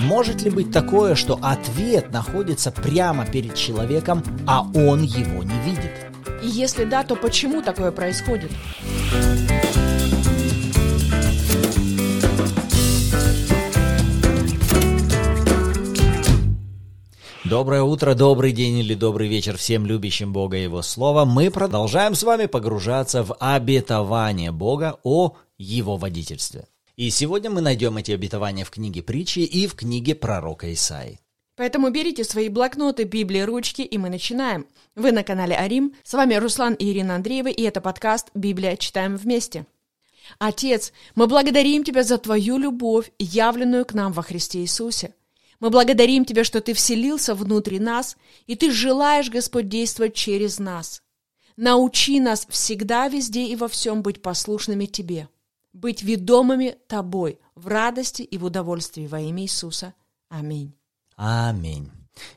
Может ли быть такое, что ответ находится прямо перед человеком, а он его не видит? И если да, то почему такое происходит? Доброе утро, добрый день или добрый вечер всем любящим Бога и Его Слово. Мы продолжаем с вами погружаться в обетование Бога о Его водительстве. И сегодня мы найдем эти обетования в книге притчи и в книге пророка Исаи. Поэтому берите свои блокноты, Библии, ручки, и мы начинаем. Вы на канале Арим. С вами Руслан и Ирина Андреева, и это подкаст «Библия. Читаем вместе». Отец, мы благодарим Тебя за Твою любовь, явленную к нам во Христе Иисусе. Мы благодарим Тебя, что Ты вселился внутри нас, и Ты желаешь, Господь, действовать через нас. Научи нас всегда, везде и во всем быть послушными Тебе, быть ведомыми Тобой в радости и в удовольствии во имя Иисуса. Аминь. Аминь.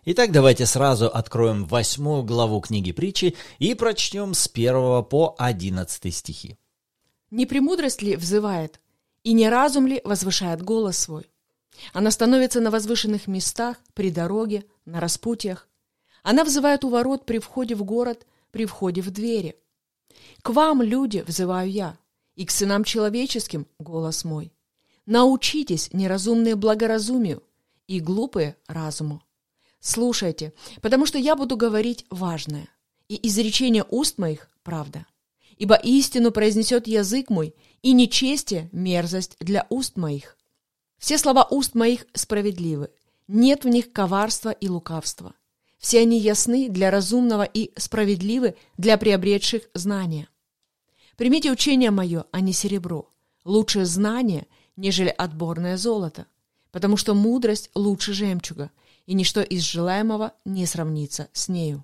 Итак, давайте сразу откроем восьмую главу книги притчи и прочтем с первого по одиннадцатый стихи. «Не премудрость ли взывает, и не разум ли возвышает голос свой? Она становится на возвышенных местах, при дороге, на распутьях. Она взывает у ворот при входе в город, при входе в двери. К вам, люди, взываю я, и к сынам человеческим голос мой. Научитесь, неразумные, благоразумию, и глупые разуму. Слушайте, потому что я буду говорить важное, и изречение уст моих – правда. Ибо истину произнесет язык мой, и нечестие – мерзость для уст моих. Все слова уст моих справедливы, нет в них коварства и лукавства. Все они ясны для разумного и справедливы для приобретших знания. Примите учение мое, а не серебро, лучшее знание, нежели отборное золото, потому что мудрость лучше жемчуга, и ничто из желаемого не сравнится с нею.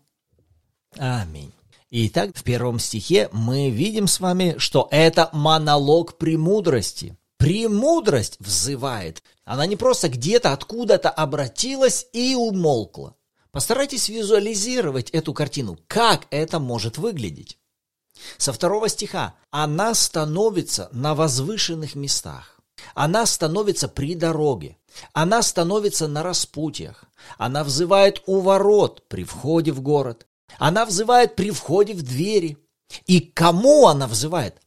Аминь. Итак, в первом стихе мы видим с вами, что это монолог премудрости – Премудрость взывает. Она не просто где-то откуда-то обратилась и умолкла. Постарайтесь визуализировать эту картину. Как это может выглядеть? Со второго стиха. Она становится на возвышенных местах. Она становится при дороге. Она становится на распутьях. Она взывает у ворот при входе в город. Она взывает при входе в двери. И кому она взывает?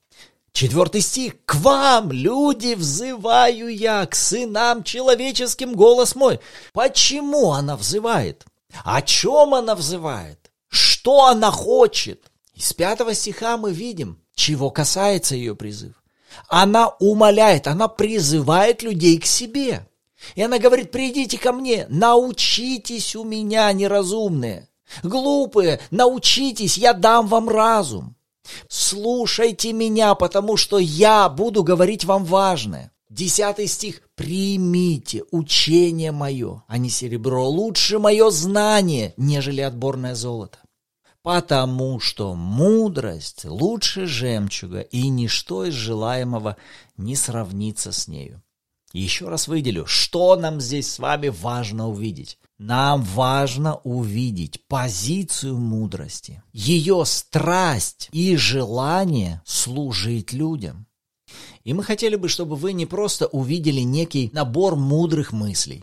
Четвертый стих. «К вам, люди, взываю я, к сынам человеческим голос мой». Почему она взывает? О чем она взывает? Что она хочет? Из пятого стиха мы видим, чего касается ее призыв. Она умоляет, она призывает людей к себе. И она говорит, придите ко мне, научитесь у меня, неразумные. Глупые, научитесь, я дам вам разум. Слушайте меня, потому что я буду говорить вам важное. Десятый стих. «Примите учение мое, а не серебро. Лучше мое знание, нежели отборное золото. Потому что мудрость лучше жемчуга, и ничто из желаемого не сравнится с нею». Еще раз выделю, что нам здесь с вами важно увидеть. Нам важно увидеть позицию мудрости, ее страсть и желание служить людям. И мы хотели бы, чтобы вы не просто увидели некий набор мудрых мыслей.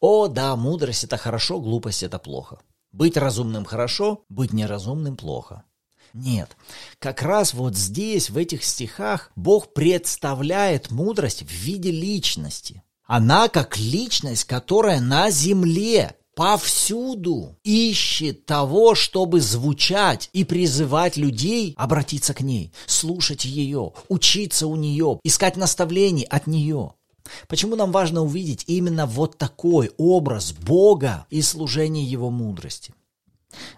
О, да, мудрость это хорошо, глупость это плохо. Быть разумным хорошо, быть неразумным плохо. Нет, как раз вот здесь, в этих стихах, Бог представляет мудрость в виде личности – она как личность, которая на земле повсюду ищет того, чтобы звучать и призывать людей обратиться к ней, слушать ее, учиться у нее, искать наставлений от нее. Почему нам важно увидеть именно вот такой образ Бога и служение Его мудрости?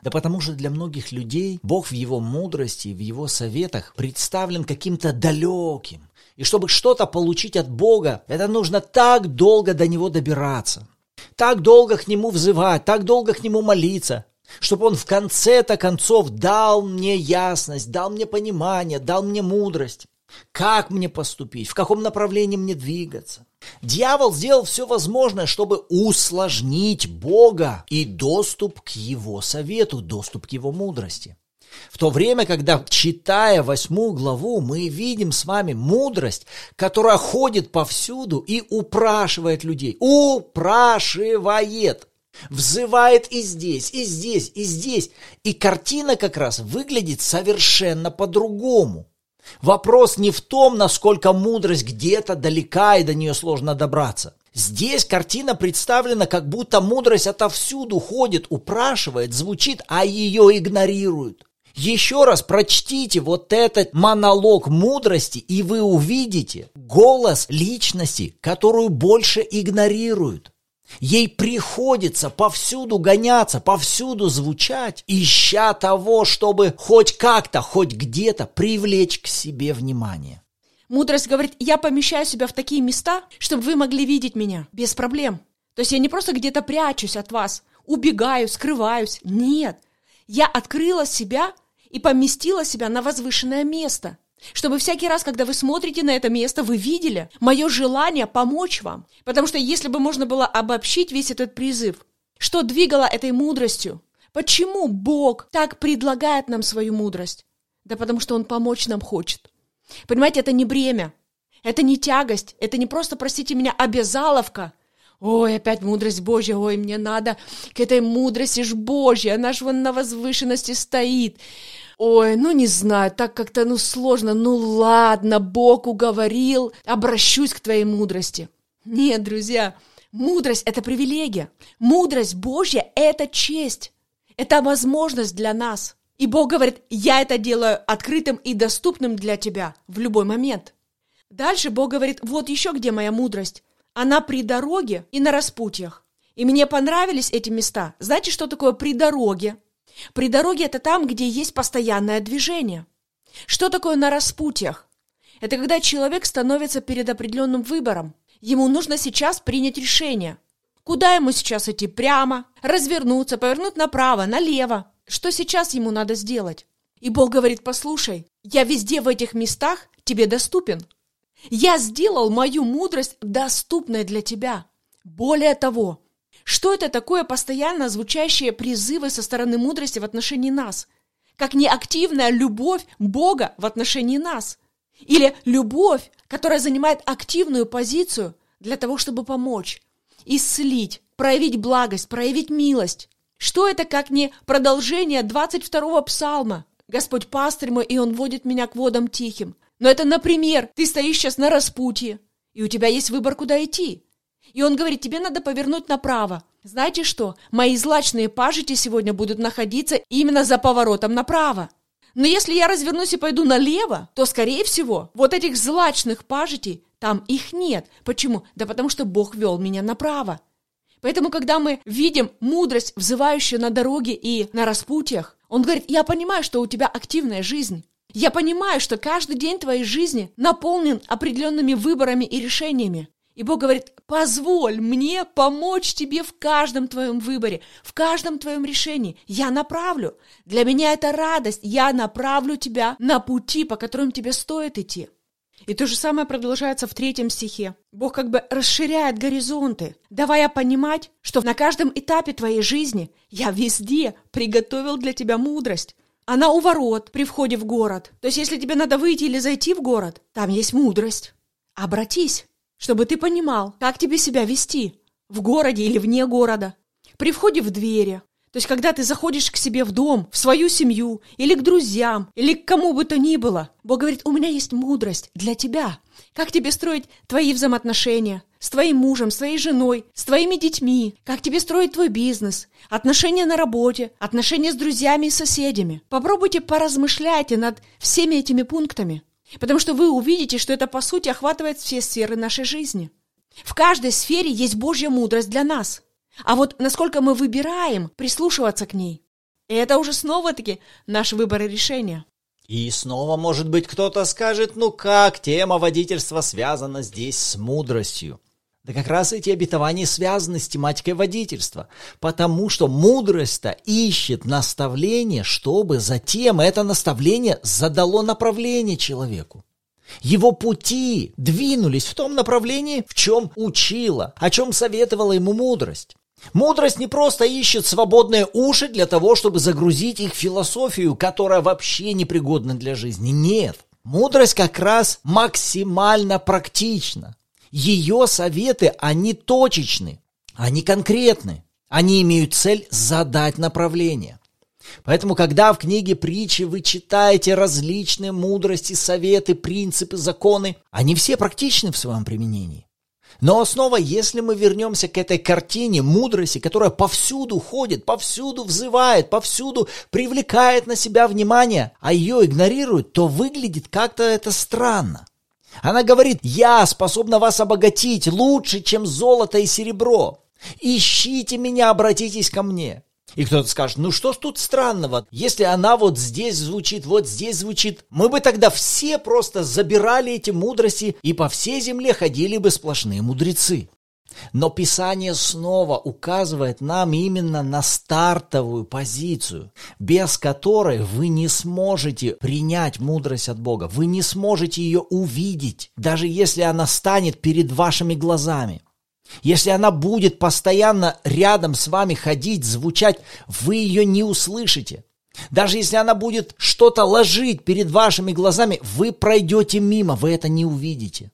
Да потому что для многих людей Бог в Его мудрости, в Его советах представлен каким-то далеким, и чтобы что-то получить от Бога, это нужно так долго до Него добираться, так долго к Нему взывать, так долго к Нему молиться, чтобы Он в конце-то концов дал мне ясность, дал мне понимание, дал мне мудрость. Как мне поступить, в каком направлении мне двигаться. Дьявол сделал все возможное, чтобы усложнить Бога и доступ к Его совету, доступ к Его мудрости. В то время, когда, читая восьмую главу, мы видим с вами мудрость, которая ходит повсюду и упрашивает людей. Упрашивает. Взывает и здесь, и здесь, и здесь. И картина как раз выглядит совершенно по-другому. Вопрос не в том, насколько мудрость где-то далека и до нее сложно добраться. Здесь картина представлена, как будто мудрость отовсюду ходит, упрашивает, звучит, а ее игнорируют. Еще раз прочтите вот этот монолог мудрости, и вы увидите голос личности, которую больше игнорируют. Ей приходится повсюду гоняться, повсюду звучать, ища того, чтобы хоть как-то, хоть где-то привлечь к себе внимание. Мудрость говорит, я помещаю себя в такие места, чтобы вы могли видеть меня без проблем. То есть я не просто где-то прячусь от вас, убегаю, скрываюсь. Нет, я открыла себя и поместила себя на возвышенное место – чтобы всякий раз, когда вы смотрите на это место, вы видели мое желание помочь вам. Потому что если бы можно было обобщить весь этот призыв, что двигало этой мудростью? Почему Бог так предлагает нам свою мудрость? Да потому что Он помочь нам хочет. Понимаете, это не бремя, это не тягость, это не просто, простите меня, обязаловка. Ой, опять мудрость Божья, ой, мне надо к этой мудрости ж Божьей, она ж вон на возвышенности стоит. Ой, ну не знаю, так как-то, ну сложно, ну ладно, Бог уговорил, обращусь к твоей мудрости. Нет, друзья, мудрость – это привилегия. Мудрость Божья – это честь. Это возможность для нас. И Бог говорит, я это делаю открытым и доступным для тебя в любой момент. Дальше Бог говорит, вот еще где моя мудрость. Она при дороге и на распутьях. И мне понравились эти места. Знаете, что такое при дороге? При дороге это там, где есть постоянное движение. Что такое на распутьях? Это когда человек становится перед определенным выбором. Ему нужно сейчас принять решение. Куда ему сейчас идти? Прямо, развернуться, повернуть направо, налево. Что сейчас ему надо сделать? И Бог говорит, послушай, я везде в этих местах тебе доступен. Я сделал мою мудрость доступной для тебя. Более того, что это такое постоянно звучащие призывы со стороны мудрости в отношении нас? Как неактивная любовь Бога в отношении нас? Или любовь, которая занимает активную позицию для того, чтобы помочь, исцелить, проявить благость, проявить милость? Что это как не продолжение 22-го псалма? Господь пастырь мой, и Он водит меня к водам тихим. Но это, например, ты стоишь сейчас на распутье, и у тебя есть выбор, куда идти. И он говорит, тебе надо повернуть направо. Знаете что? Мои злачные пажити сегодня будут находиться именно за поворотом направо. Но если я развернусь и пойду налево, то, скорее всего, вот этих злачных пажитей там их нет. Почему? Да потому что Бог вел меня направо. Поэтому, когда мы видим мудрость, взывающую на дороге и на распутьях, он говорит, я понимаю, что у тебя активная жизнь. Я понимаю, что каждый день твоей жизни наполнен определенными выборами и решениями. И Бог говорит, позволь мне помочь тебе в каждом твоем выборе, в каждом твоем решении. Я направлю. Для меня это радость. Я направлю тебя на пути, по которым тебе стоит идти. И то же самое продолжается в третьем стихе. Бог как бы расширяет горизонты, давая понимать, что на каждом этапе твоей жизни я везде приготовил для тебя мудрость. Она у ворот при входе в город. То есть, если тебе надо выйти или зайти в город, там есть мудрость. Обратись чтобы ты понимал, как тебе себя вести в городе или вне города, при входе в двери. То есть, когда ты заходишь к себе в дом, в свою семью, или к друзьям, или к кому бы то ни было, Бог говорит, у меня есть мудрость для тебя. Как тебе строить твои взаимоотношения с твоим мужем, с твоей женой, с твоими детьми, как тебе строить твой бизнес, отношения на работе, отношения с друзьями и соседями. Попробуйте поразмышляйте над всеми этими пунктами. Потому что вы увидите, что это по сути охватывает все сферы нашей жизни. В каждой сфере есть Божья мудрость для нас. А вот насколько мы выбираем прислушиваться к ней, это уже снова-таки наш выбор и решение. И снова, может быть, кто-то скажет, ну как тема водительства связана здесь с мудростью. Да как раз эти обетования связаны с тематикой водительства, потому что мудрость-то ищет наставление, чтобы затем это наставление задало направление человеку. Его пути двинулись в том направлении, в чем учила, о чем советовала ему мудрость. Мудрость не просто ищет свободные уши для того, чтобы загрузить их философию, которая вообще непригодна для жизни. Нет. Мудрость как раз максимально практична. Ее советы, они точечны, они конкретны. Они имеют цель задать направление. Поэтому, когда в книге притчи вы читаете различные мудрости, советы, принципы, законы, они все практичны в своем применении. Но снова, если мы вернемся к этой картине мудрости, которая повсюду ходит, повсюду взывает, повсюду привлекает на себя внимание, а ее игнорируют, то выглядит как-то это странно. Она говорит, я способна вас обогатить лучше, чем золото и серебро. Ищите меня, обратитесь ко мне. И кто-то скажет, ну что ж тут странного, если она вот здесь звучит, вот здесь звучит, мы бы тогда все просто забирали эти мудрости и по всей земле ходили бы сплошные мудрецы. Но Писание снова указывает нам именно на стартовую позицию, без которой вы не сможете принять мудрость от Бога, вы не сможете ее увидеть, даже если она станет перед вашими глазами. Если она будет постоянно рядом с вами ходить, звучать, вы ее не услышите. Даже если она будет что-то ложить перед вашими глазами, вы пройдете мимо, вы это не увидите.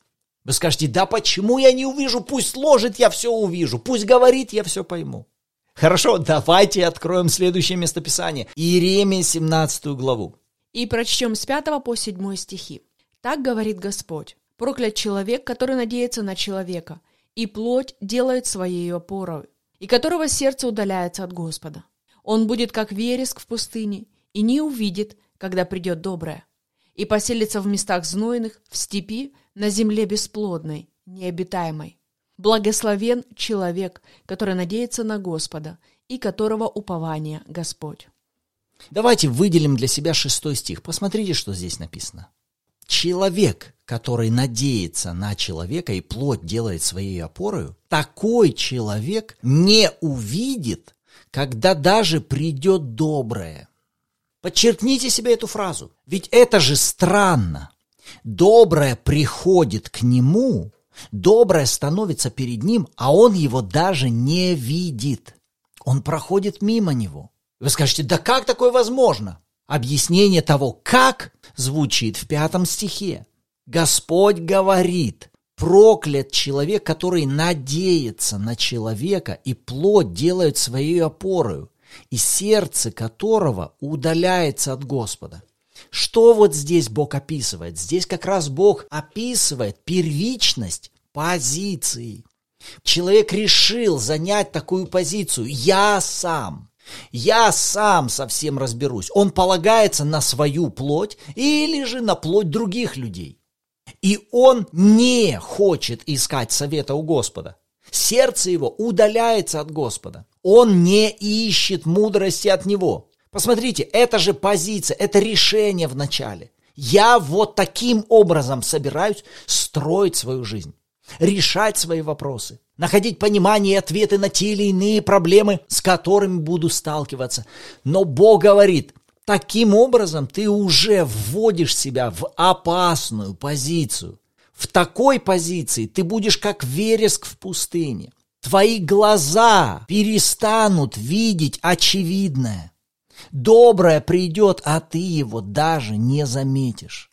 Вы скажете, да почему я не увижу? Пусть ложит, я все увижу. Пусть говорит, я все пойму. Хорошо, давайте откроем следующее местописание. Иеремия, 17 главу. И прочтем с 5 по 7 стихи. Так говорит Господь. Проклят человек, который надеется на человека, и плоть делает своей опорой, и которого сердце удаляется от Господа. Он будет как вереск в пустыне, и не увидит, когда придет доброе, и поселится в местах знойных, в степи, на земле бесплодной, необитаемой. Благословен человек, который надеется на Господа, и которого упование Господь. Давайте выделим для себя шестой стих. Посмотрите, что здесь написано. Человек, который надеется на человека и плоть делает своей опорой, такой человек не увидит, когда даже придет доброе. Подчеркните себе эту фразу, ведь это же странно. Доброе приходит к нему, доброе становится перед ним, а он его даже не видит. Он проходит мимо него. Вы скажете, да как такое возможно? Объяснение того, как, звучит в пятом стихе. Господь говорит, проклят человек, который надеется на человека и плоть делает своей опорою, и сердце которого удаляется от Господа. Что вот здесь Бог описывает? Здесь как раз Бог описывает первичность позиции. Человек решил занять такую позицию. Я сам. Я сам совсем разберусь. Он полагается на свою плоть или же на плоть других людей. И он не хочет искать совета у Господа. Сердце его удаляется от Господа. Он не ищет мудрости от него. Посмотрите, это же позиция, это решение в начале. Я вот таким образом собираюсь строить свою жизнь, решать свои вопросы находить понимание и ответы на те или иные проблемы, с которыми буду сталкиваться. Но Бог говорит, таким образом ты уже вводишь себя в опасную позицию. В такой позиции ты будешь как вереск в пустыне. Твои глаза перестанут видеть очевидное. Доброе придет, а ты его даже не заметишь.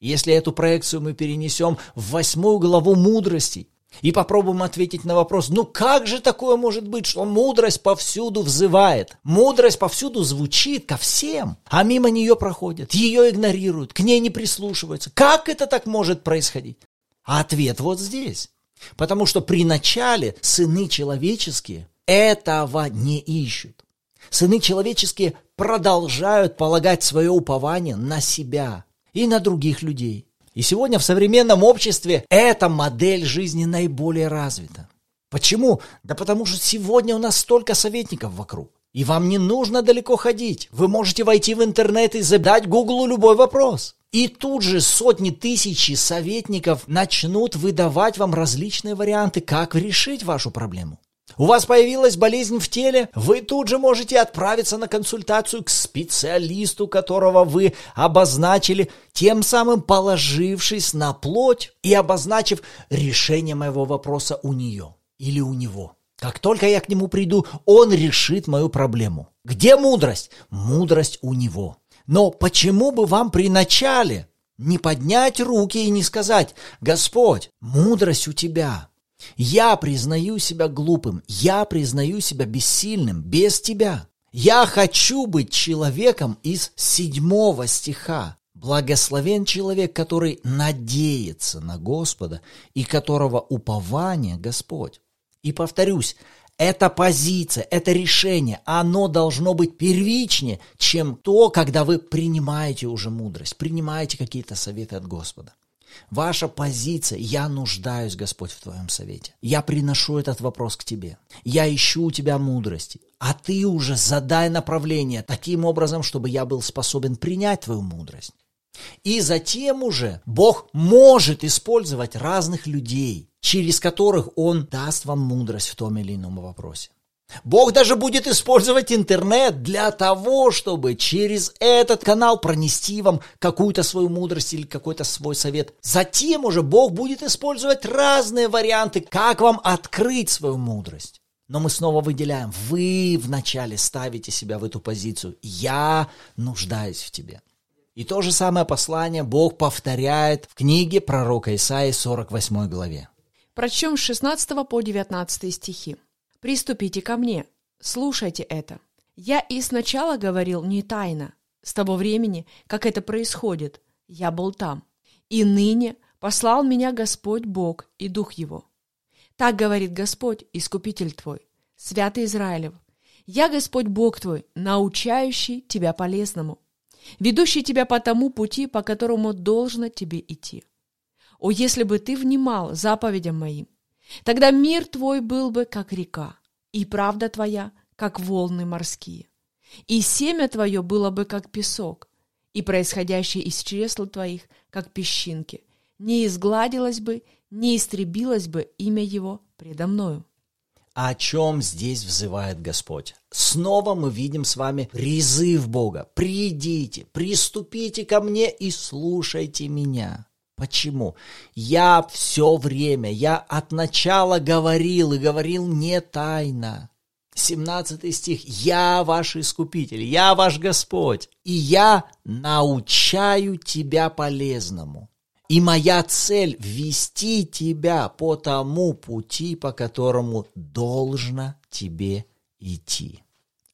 Если эту проекцию мы перенесем в восьмую главу мудрости, и попробуем ответить на вопрос, ну как же такое может быть, что мудрость повсюду взывает? Мудрость повсюду звучит ко всем, а мимо нее проходят, ее игнорируют, к ней не прислушиваются. Как это так может происходить? А ответ вот здесь. Потому что при начале сыны человеческие этого не ищут. Сыны человеческие продолжают полагать свое упование на себя и на других людей. И сегодня в современном обществе эта модель жизни наиболее развита. Почему? Да потому что сегодня у нас столько советников вокруг. И вам не нужно далеко ходить. Вы можете войти в интернет и задать Гуглу любой вопрос. И тут же сотни тысяч советников начнут выдавать вам различные варианты, как решить вашу проблему. У вас появилась болезнь в теле, вы тут же можете отправиться на консультацию к специалисту, которого вы обозначили, тем самым положившись на плоть и обозначив решение моего вопроса у нее или у него. Как только я к нему приду, он решит мою проблему. Где мудрость? Мудрость у него. Но почему бы вам при начале не поднять руки и не сказать, «Господь, мудрость у Тебя, я признаю себя глупым, я признаю себя бессильным без Тебя. Я хочу быть человеком из седьмого стиха. Благословен человек, который надеется на Господа и которого упование Господь. И повторюсь, эта позиция, это решение, оно должно быть первичнее, чем то, когда вы принимаете уже мудрость, принимаете какие-то советы от Господа. Ваша позиция «Я нуждаюсь, Господь, в Твоем совете». Я приношу этот вопрос к Тебе. Я ищу у Тебя мудрости. А Ты уже задай направление таким образом, чтобы я был способен принять Твою мудрость. И затем уже Бог может использовать разных людей, через которых Он даст вам мудрость в том или ином вопросе. Бог даже будет использовать интернет для того, чтобы через этот канал пронести вам какую-то свою мудрость или какой-то свой совет. Затем уже Бог будет использовать разные варианты, как вам открыть свою мудрость. Но мы снова выделяем, вы вначале ставите себя в эту позицию. Я нуждаюсь в тебе. И то же самое послание Бог повторяет в книге пророка Исаии 48 главе. Прочтем с 16 по 19 стихи. «Приступите ко мне, слушайте это. Я и сначала говорил не тайно, с того времени, как это происходит, я был там. И ныне послал меня Господь Бог и Дух Его. Так говорит Господь, Искупитель твой, Святый Израилев. Я Господь Бог твой, научающий тебя полезному, ведущий тебя по тому пути, по которому должно тебе идти. О, если бы ты внимал заповедям моим, тогда мир твой был бы, как река, и правда твоя, как волны морские. И семя твое было бы, как песок, и происходящее из чресл твоих, как песчинки. Не изгладилось бы, не истребилось бы имя его предо мною. О чем здесь взывает Господь? Снова мы видим с вами призыв Бога. Придите, приступите ко мне и слушайте меня. Почему? Я все время, я от начала говорил и говорил не тайно. 17 стих. «Я ваш Искупитель, я ваш Господь, и я научаю тебя полезному. И моя цель – вести тебя по тому пути, по которому должно тебе идти».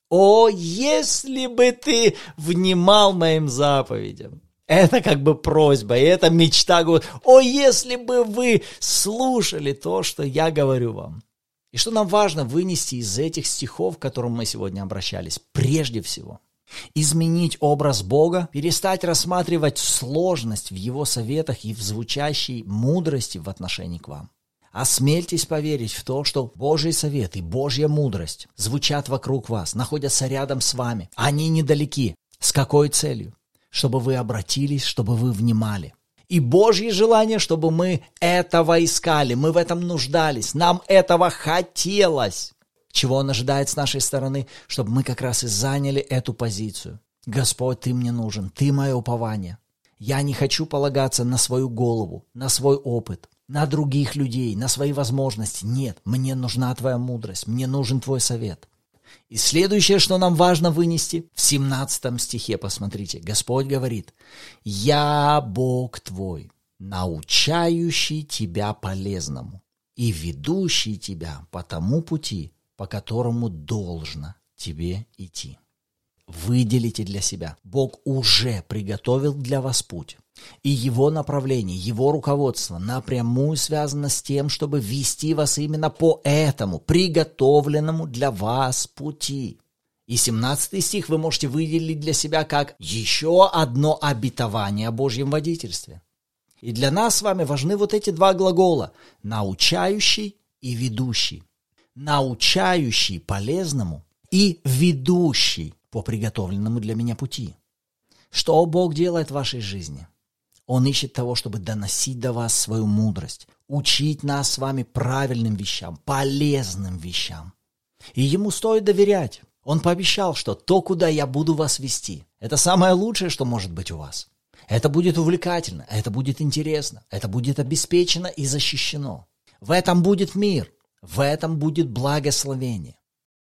О, если бы ты внимал моим заповедям! Это как бы просьба, и это мечта. О, если бы вы слушали то, что я говорю вам. И что нам важно вынести из этих стихов, к которым мы сегодня обращались? Прежде всего, изменить образ Бога, перестать рассматривать сложность в Его советах и в звучащей мудрости в отношении к вам. Осмельтесь поверить в то, что Божий совет и Божья мудрость звучат вокруг вас, находятся рядом с вами. Они недалеки. С какой целью? Чтобы вы обратились, чтобы вы внимали. И Божье желание, чтобы мы этого искали, мы в этом нуждались, нам этого хотелось. Чего Он ожидает с нашей стороны? Чтобы мы как раз и заняли эту позицию. Господь, Ты мне нужен, Ты мое упование. Я не хочу полагаться на свою голову, на свой опыт, на других людей, на свои возможности. Нет, мне нужна Твоя мудрость, мне нужен Твой совет. И следующее, что нам важно вынести, в 17 стихе, посмотрите, Господь говорит, «Я Бог твой, научающий тебя полезному и ведущий тебя по тому пути, по которому должно тебе идти». Выделите для себя. Бог уже приготовил для вас путь. И его направление, его руководство напрямую связано с тем, чтобы вести вас именно по этому приготовленному для вас пути. И 17 стих вы можете выделить для себя как еще одно обетование о Божьем водительстве. И для нас с вами важны вот эти два глагола – научающий и ведущий. Научающий полезному и ведущий по приготовленному для меня пути. Что Бог делает в вашей жизни? Он ищет того, чтобы доносить до вас свою мудрость, учить нас с вами правильным вещам, полезным вещам. И ему стоит доверять. Он пообещал, что то, куда я буду вас вести, это самое лучшее, что может быть у вас. Это будет увлекательно, это будет интересно, это будет обеспечено и защищено. В этом будет мир. В этом будет благословение.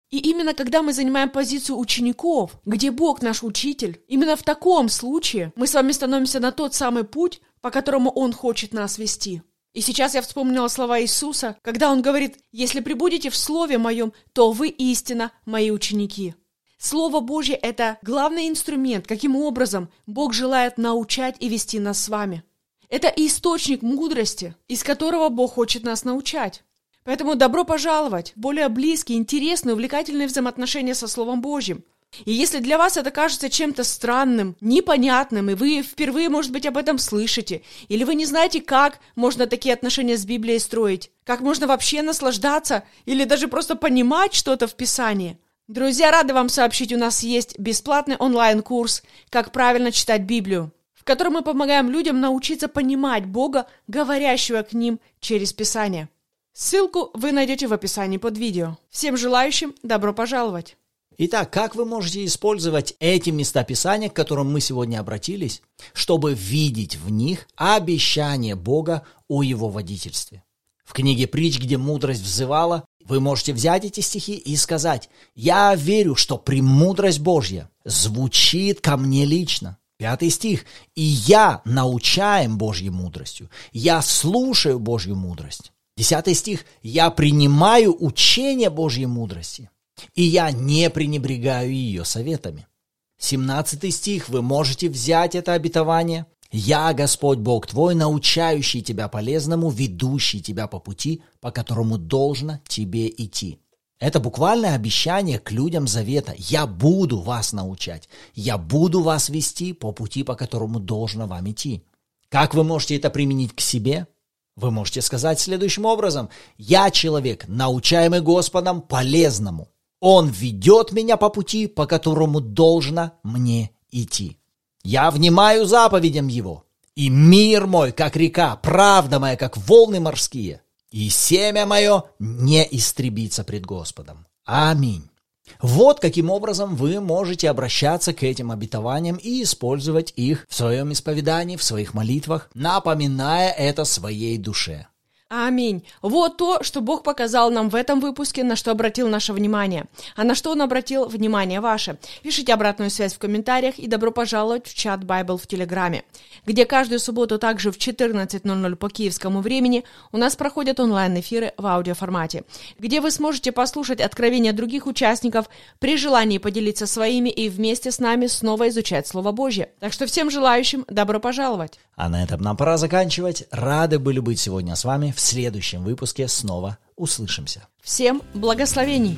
И именно когда мы занимаем позицию учеников, где Бог наш учитель, именно в таком случае мы с вами становимся на тот самый путь, по которому Он хочет нас вести. И сейчас я вспомнила слова Иисуса, когда Он говорит, «Если прибудете в Слове Моем, то вы истинно Мои ученики». Слово Божье – это главный инструмент, каким образом Бог желает научать и вести нас с вами. Это источник мудрости, из которого Бог хочет нас научать. Поэтому добро пожаловать в более близкие, интересные, увлекательные взаимоотношения со Словом Божьим. И если для вас это кажется чем-то странным, непонятным, и вы впервые, может быть, об этом слышите, или вы не знаете, как можно такие отношения с Библией строить, как можно вообще наслаждаться, или даже просто понимать что-то в Писании, друзья, рады вам сообщить, у нас есть бесплатный онлайн-курс «Как правильно читать Библию», в котором мы помогаем людям научиться понимать Бога, говорящего к ним через Писание. Ссылку вы найдете в описании под видео. Всем желающим добро пожаловать! Итак, как вы можете использовать эти места Писания, к которым мы сегодня обратились, чтобы видеть в них обещание Бога о Его водительстве? В книге «Притч», где мудрость взывала, вы можете взять эти стихи и сказать, «Я верю, что премудрость Божья звучит ко мне лично». Пятый стих. «И я научаем Божьей мудростью, я слушаю Божью мудрость». Десятый стих. «Я принимаю учение Божьей мудрости, и я не пренебрегаю ее советами». Семнадцатый стих. Вы можете взять это обетование. «Я, Господь Бог твой, научающий тебя полезному, ведущий тебя по пути, по которому должно тебе идти». Это буквальное обещание к людям завета. Я буду вас научать. Я буду вас вести по пути, по которому должно вам идти. Как вы можете это применить к себе? Вы можете сказать следующим образом. «Я человек, научаемый Господом полезному. Он ведет меня по пути, по которому должно мне идти. Я внимаю заповедям Его, и мир мой, как река, правда моя, как волны морские, и семя мое не истребится пред Господом. Аминь». Вот каким образом вы можете обращаться к этим обетованиям и использовать их в своем исповедании, в своих молитвах, напоминая это своей душе. Аминь. Вот то, что Бог показал нам в этом выпуске, на что обратил наше внимание. А на что Он обратил внимание ваше? Пишите обратную связь в комментариях и добро пожаловать в чат Bible в Телеграме, где каждую субботу также в 14.00 по киевскому времени у нас проходят онлайн-эфиры в аудиоформате, где вы сможете послушать откровения других участников при желании поделиться своими и вместе с нами снова изучать Слово Божье. Так что всем желающим добро пожаловать. А на этом нам пора заканчивать. Рады были быть сегодня с вами в следующем выпуске снова услышимся. Всем благословений!